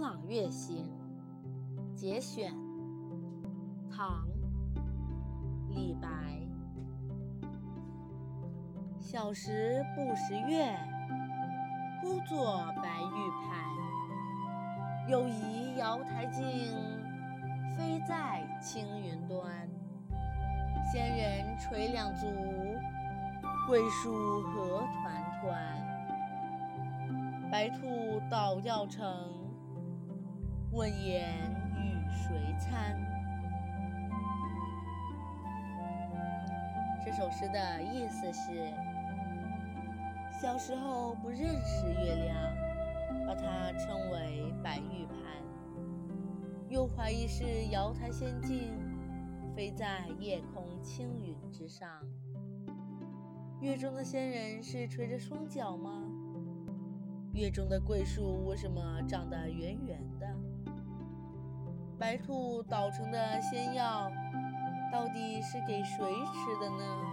朗月行》节选，唐·李白。小时不识月，呼作白玉盘。又疑瑶台镜，飞在青云端。仙人垂两足，桂树何团团。白兔捣药成，问言与谁餐？这首诗的意思是：小时候不认识月亮，把它称为白玉盘，又怀疑是瑶台仙境，飞在夜空青云之上。月中的仙人是垂着双脚吗？月中的桂树为什么长得圆圆的？白兔捣成的仙药，到底是给谁吃的呢？